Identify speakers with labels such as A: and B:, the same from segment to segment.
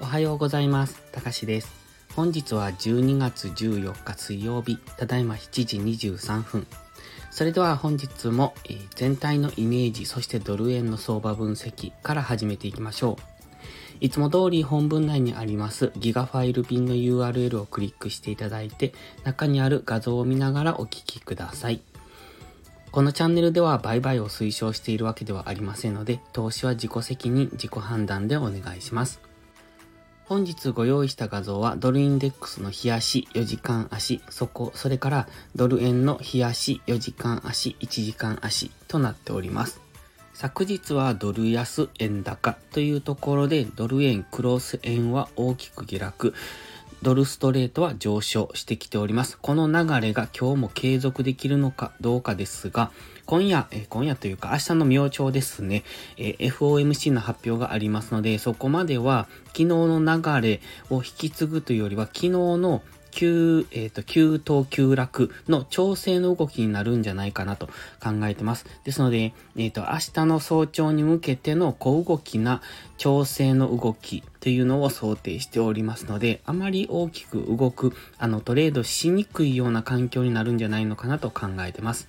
A: おはようございます。たかしです。本日は12月14日水曜日、ただいま7時23分。それでは本日も、えー全体のイメージ、そしてドル円の相場分析から始めていきましょう。いつも通り本文内にありますギガファイル便の URL をクリックしていただいて、中にある画像を見ながらお聞きください。このチャンネルでは売買を推奨しているわけではありませんので、投資は自己責任、自己判断でお願いします。本日ご用意した画像はドルインデックスの日足4時間足、底、それからドル円の日足4時間足、1時間足となっております。昨日はドル安円高というところでドル円クロス円は大きく下落。ドルストレートは上昇してきております。この流れが今日も継続できるのかどうかですが、今夜、え今夜というか明日の明朝ですね、え FOMC の発表がありますので、そこまでは昨日の流れを引き継ぐというよりは、昨日の急、えっ、と、急騰急落の調整の動きになるんじゃないかなと考えてます。ですので、えっ、と、明日の早朝に向けての小動きな調整の動きというのを想定しておりますので、あまり大きく動く、あの、トレードしにくいような環境になるんじゃないのかなと考えてます。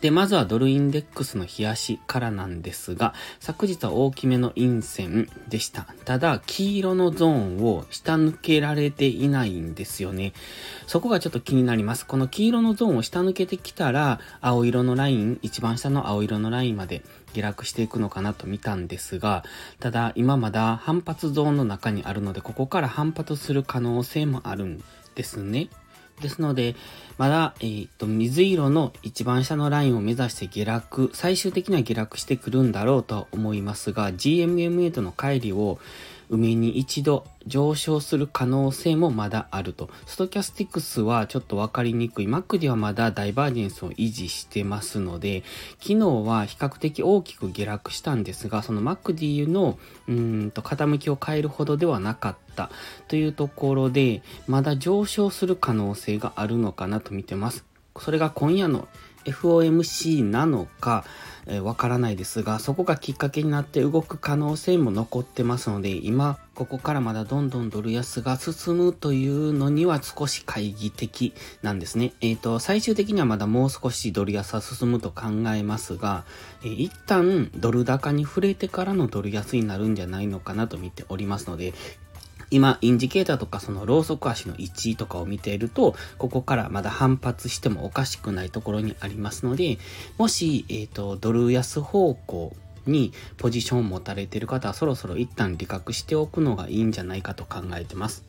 A: で、まずはドルインデックスの冷やしからなんですが、昨日は大きめの陰線でした。ただ、黄色のゾーンを下抜けられていないんですよね。そこがちょっと気になります。この黄色のゾーンを下抜けてきたら、青色のライン、一番下の青色のラインまで下落していくのかなと見たんですが、ただ、今まだ反発ゾーンの中にあるので、ここから反発する可能性もあるんですね。ですので、まだ、えーっと、水色の一番下のラインを目指して下落、最終的には下落してくるんだろうと思いますが、GMMA との乖離を埋めに一度上昇する可能性もまだあると。ストキャスティクスはちょっとわかりにくい。Mac ではまだダイバージェンスを維持してますので、昨日は比較的大きく下落したんですが、その MacD のうーんと傾きを変えるほどではなかったというところで、まだ上昇する可能性があるのかなと見てます。それが今夜の FOMC なのか、えーわからないですが、そこがきっかけになって動く可能性も残ってますので、今、ここからまだどんどんドル安が進むというのには少し懐疑的なんですね。えっ、と、最終的にはまだもう少しドル安は進むと考えますが、えー一旦ドル高に触れてからのドル安になるんじゃないのかなと見ておりますので、今、インジケーターとかそのローソク足の位置とかを見ていると、ここからまだ反発してもおかしくないところにありますので、もし、えっ、と、ドル安方向にポジションを持たれている方はそろそろ一旦利確しておくのがいいんじゃないかと考えてます。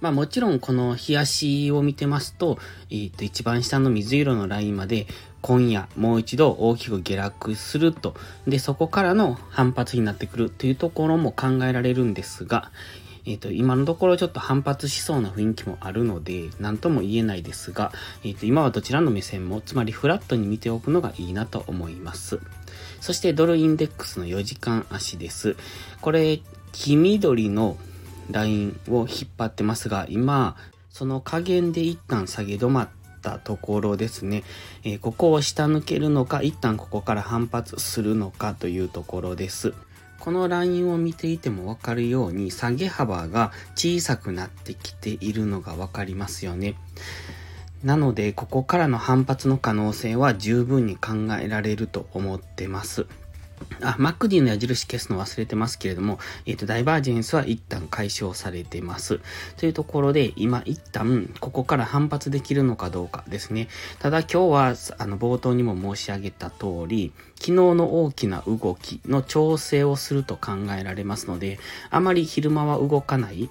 A: まあもちろんこの冷やしを見てますと、えっ、と一番下の水色のラインまで今夜もう一度大きく下落すると。で、そこからの反発になってくるというところも考えられるんですが、えっ、と、今のところちょっと反発しそうな雰囲気もあるので、何とも言えないですが、えっ、と、今はどちらの目線も、つまりフラットに見ておくのがいいなと思います。そしてドルインデックスの4時間足です。これ、黄緑のラインを引っ張ってますが、今、その加減で一旦下げ止まったところですね。えーここを下抜けるのか、一旦ここから反発するのかというところです。このラインを見ていてもわかるように下げ幅が小さくなってきているのがわかりますよね。なので、ここからの反発の可能性は十分に考えられると思ってます。あ、MacD の矢印消すの忘れてますけれども、えっ、と、ダイバージェンスは一旦解消されてます。というところで、今一旦ここから反発できるのかどうかですね。ただ今日は、あの、冒頭にも申し上げた通り、昨日の大きな動きの調整をすると考えられますので、あまり昼間は動かない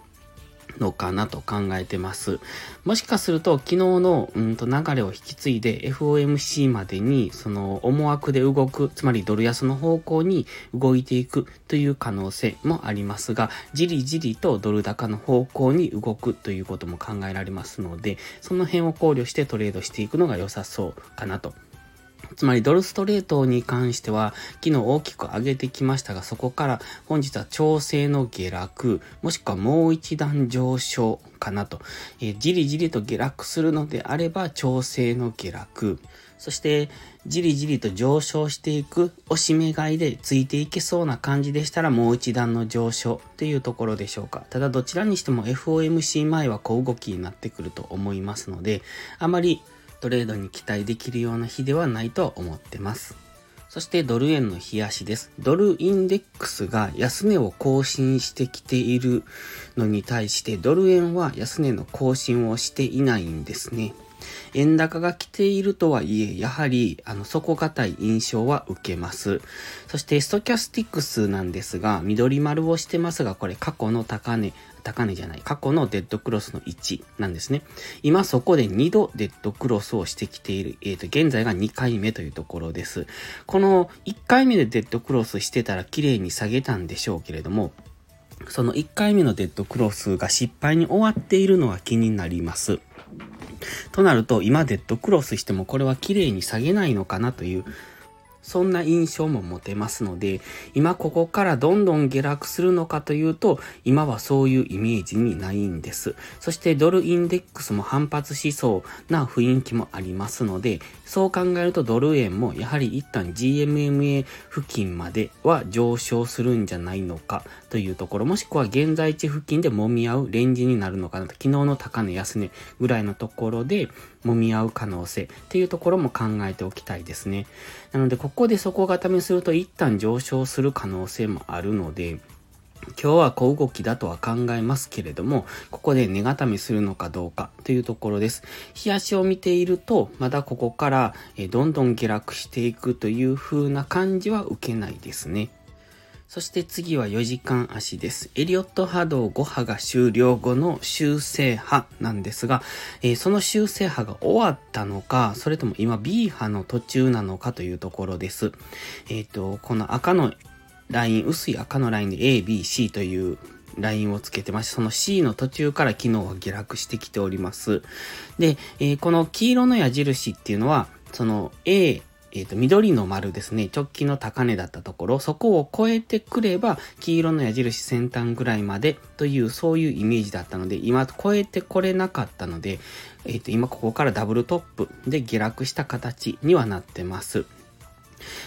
A: のかなと考えてます。もしかすると昨日のうんと流れを引き継いで FOMC までにその思惑で動く、つまりドル安の方向に動いていくという可能性もありますが、じりじりとドル高の方向に動くということも考えられますので、その辺を考慮してトレードしていくのが良さそうかなとつまりドルストレートに関しては昨日大きく上げてきましたがそこから本日は調整の下落もしくはもう一段上昇かなと、えーじりじりと下落するのであれば調整の下落そして、じりじりと上昇していく押し目買いでついていけそうな感じでしたらもう一段の上昇というところでしょうか。ただどちらにしても FOMC 前は小動きになってくると思いますので、あまりトレードに期待できるような日ではないと思ってます。そしてドル円の冷やしです。ドルインデックスが安値を更新してきているのに対してドル円は安値の更新をしていないんですね。円高が来ているとはいえ、やはり、あの、底堅い印象は受けます。そして、ストキャスティックスなんですが、緑丸をしてますが、これ過去の高値、高値じゃない、過去のデッドクロスの1なんですね。今そこで2度デッドクロスをしてきている、えっ、ー、と、現在が2回目というところです。この1回目でデッドクロスしてたら綺麗に下げたんでしょうけれども、その1回目のデッドクロスが失敗に終わっているのは気になります。となると、今デッドクロスしてもこれは綺麗に下げないのかなというそんな印象も持てますので、今ここからどんどん下落するのかというと、今はそういうイメージにないんです。そしてドルインデックスも反発しそうな雰囲気もありますので、そう考えるとドル円もやはり一旦 GMMA 付近までは上昇するんじゃないのかというところ、もしくは現在地付近で揉み合うレンジになるのかなと、昨日の高値安値ぐらいのところで揉み合う可能性っていうところも考えておきたいですね。なので、ここで底固めすると一旦上昇する可能性もあるので、今日は小動きだとは考えますけれども、ここで値固めするのかどうかというところです。日足を見ていると、まだここからどんどん下落していくという風な感じは受けないですね。そして次は4時間足です。エリオット波動5波が終了後の修正波なんですが、えー、その修正波が終わったのか、それとも今 B 波の途中なのかというところです。えっ、ー、と、この赤のライン、薄い赤のラインで A、B、C というラインをつけてまして、その C の途中から昨日は下落してきております。で、えー、この黄色の矢印っていうのは、その A、えっ、ー、と、緑の丸ですね、直近の高値だったところ、そこを超えてくれば、黄色の矢印先端ぐらいまでという、そういうイメージだったので、今超えてこれなかったので、えっ、ー、と、今ここからダブルトップで下落した形にはなってます。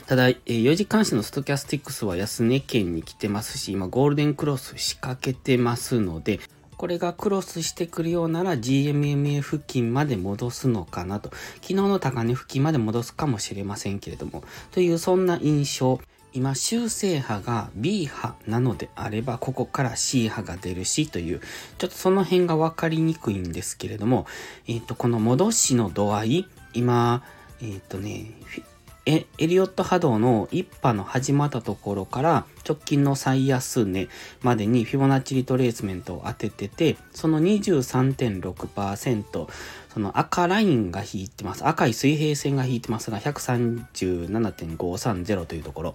A: ただ、えー、4時監視のストキャスティックスは安値圏に来てますし、今ゴールデンクロス仕掛けてますので、これがクロスしてくるようなら GMMA 付近まで戻すのかなと。昨日の高値付近まで戻すかもしれませんけれども。というそんな印象。今、修正波が B 波なのであれば、ここから C 波が出るしという、ちょっとその辺がわかりにくいんですけれども、えっ、ー、と、この戻しの度合い、今、えっ、ー、とね、エリオット波動の一波の始まったところから直近の最安値までにフィボナッチリトレースメントを当ててて、その23.6%、その赤ラインが引いてます。赤い水平線が引いてますが、137.530というところ。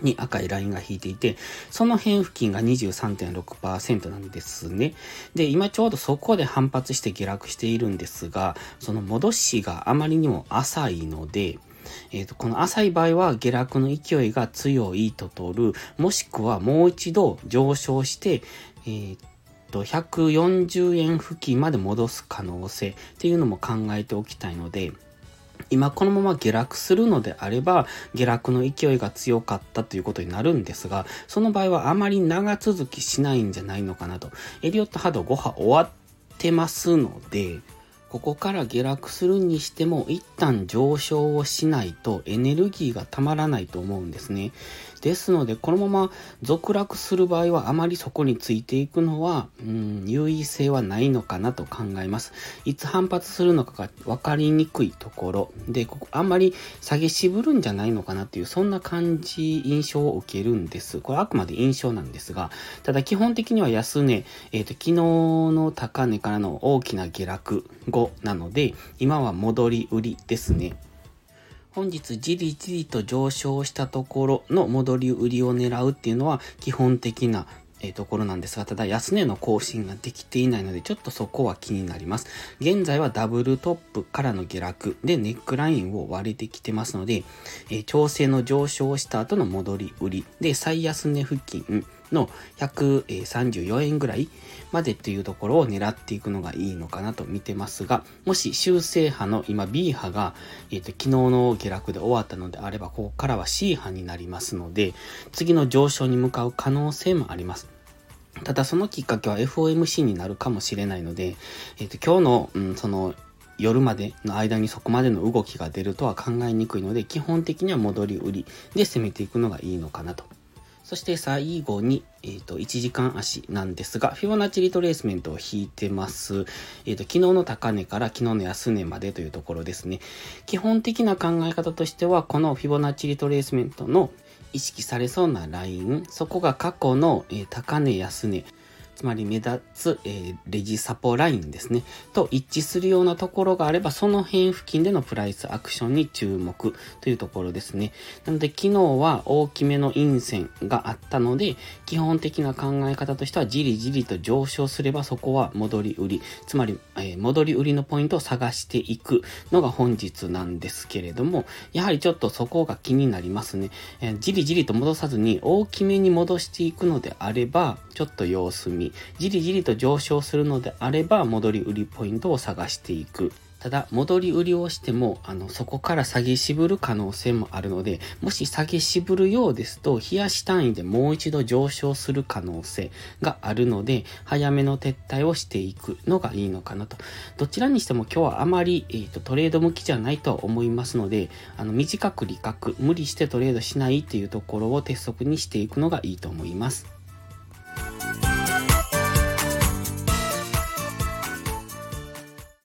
A: に赤いラインが引いていて、その辺付近が23.6%なんですね。で、今ちょうどそこで反発して下落しているんですが、その戻しがあまりにも浅いので、えっ、ー、と、この浅い場合は下落の勢いが強いと取る、もしくはもう一度上昇して、えーと、140円付近まで戻す可能性っていうのも考えておきたいので、今このまま下落するのであれば、下落の勢いが強かったということになるんですが、その場合はあまり長続きしないんじゃないのかなと。エリオット波動5波終わってますので、ここから下落するにしても一旦上昇をしないとエネルギーがたまらないと思うんですね。ですので、このまま続落する場合はあまりそこについていくのは、うん、優位性はないのかなと考えます。いつ反発するのかが分かりにくいところで、ここあんまり下げ渋るんじゃないのかなっていう、そんな感じ、印象を受けるんです。これあくまで印象なんですが、ただ基本的には安値、えっ、ー、と、昨日の高値からの大きな下落後なので、今は戻り売りですね。本日じりじりと上昇したところの戻り売りを狙うっていうのは基本的なえ、ところなんですが、ただ安値の更新ができていないので、ちょっとそこは気になります。現在はダブルトップからの下落でネックラインを割れてきてますので、え、調整の上昇した後の戻り売りで最安値付近の134円ぐらいまでっていうところを狙っていくのがいいのかなと見てますが、もし修正波の今 B 波が、えーと、昨日の下落で終わったのであれば、ここからは C 波になりますので、次の上昇に向かう可能性もあります。ただそのきっかけは FOMC になるかもしれないので、え、ー、と、今日の、うん、その、夜までの間にそこまでの動きが出るとは考えにくいので、基本的には戻り売りで攻めていくのがいいのかなとそして最後に、えっ、ー、と、1時間足なんですが、フィボナッチリトレースメントを引いてます。えっ、ー、と、昨日の高値から昨日の安値までというところですね。基本的な考え方としては、このフィボナッチリトレースメントの意識されそうなライン、そこが過去の、えー、高値安値、つまり目立つ、えー、レジサポラインですね、と一致するようなところがあれば、その辺付近でのプライスアクションに注目というところですね。なので、昨日は大きめの陰線があったので、基本的な考え方としては、じりじりと上昇すれば、そこは戻り売り、つまり、えー、戻り売りのポイントを探していくのが本日なんですけれども、やはりちょっとそこが気になりますね。え、じりじりと戻さずに大きめに戻していくのであれば、ちょっと様子見。じりじりと上昇するのであれば、戻り売りポイントを探していく。ただ、戻り売りをしても、あの、そこから下げ渋る可能性もあるので、もし下げ渋るようですと、冷やし単位でもう一度上昇する可能性があるので、早めの撤退をしていくのがいいのかなと。どちらにしても今日はあまり、えーと、トレード向きじゃないとは思いますので、あの、短く利確、無理してトレードしないっていうところを鉄則にしていくのがいいと思います。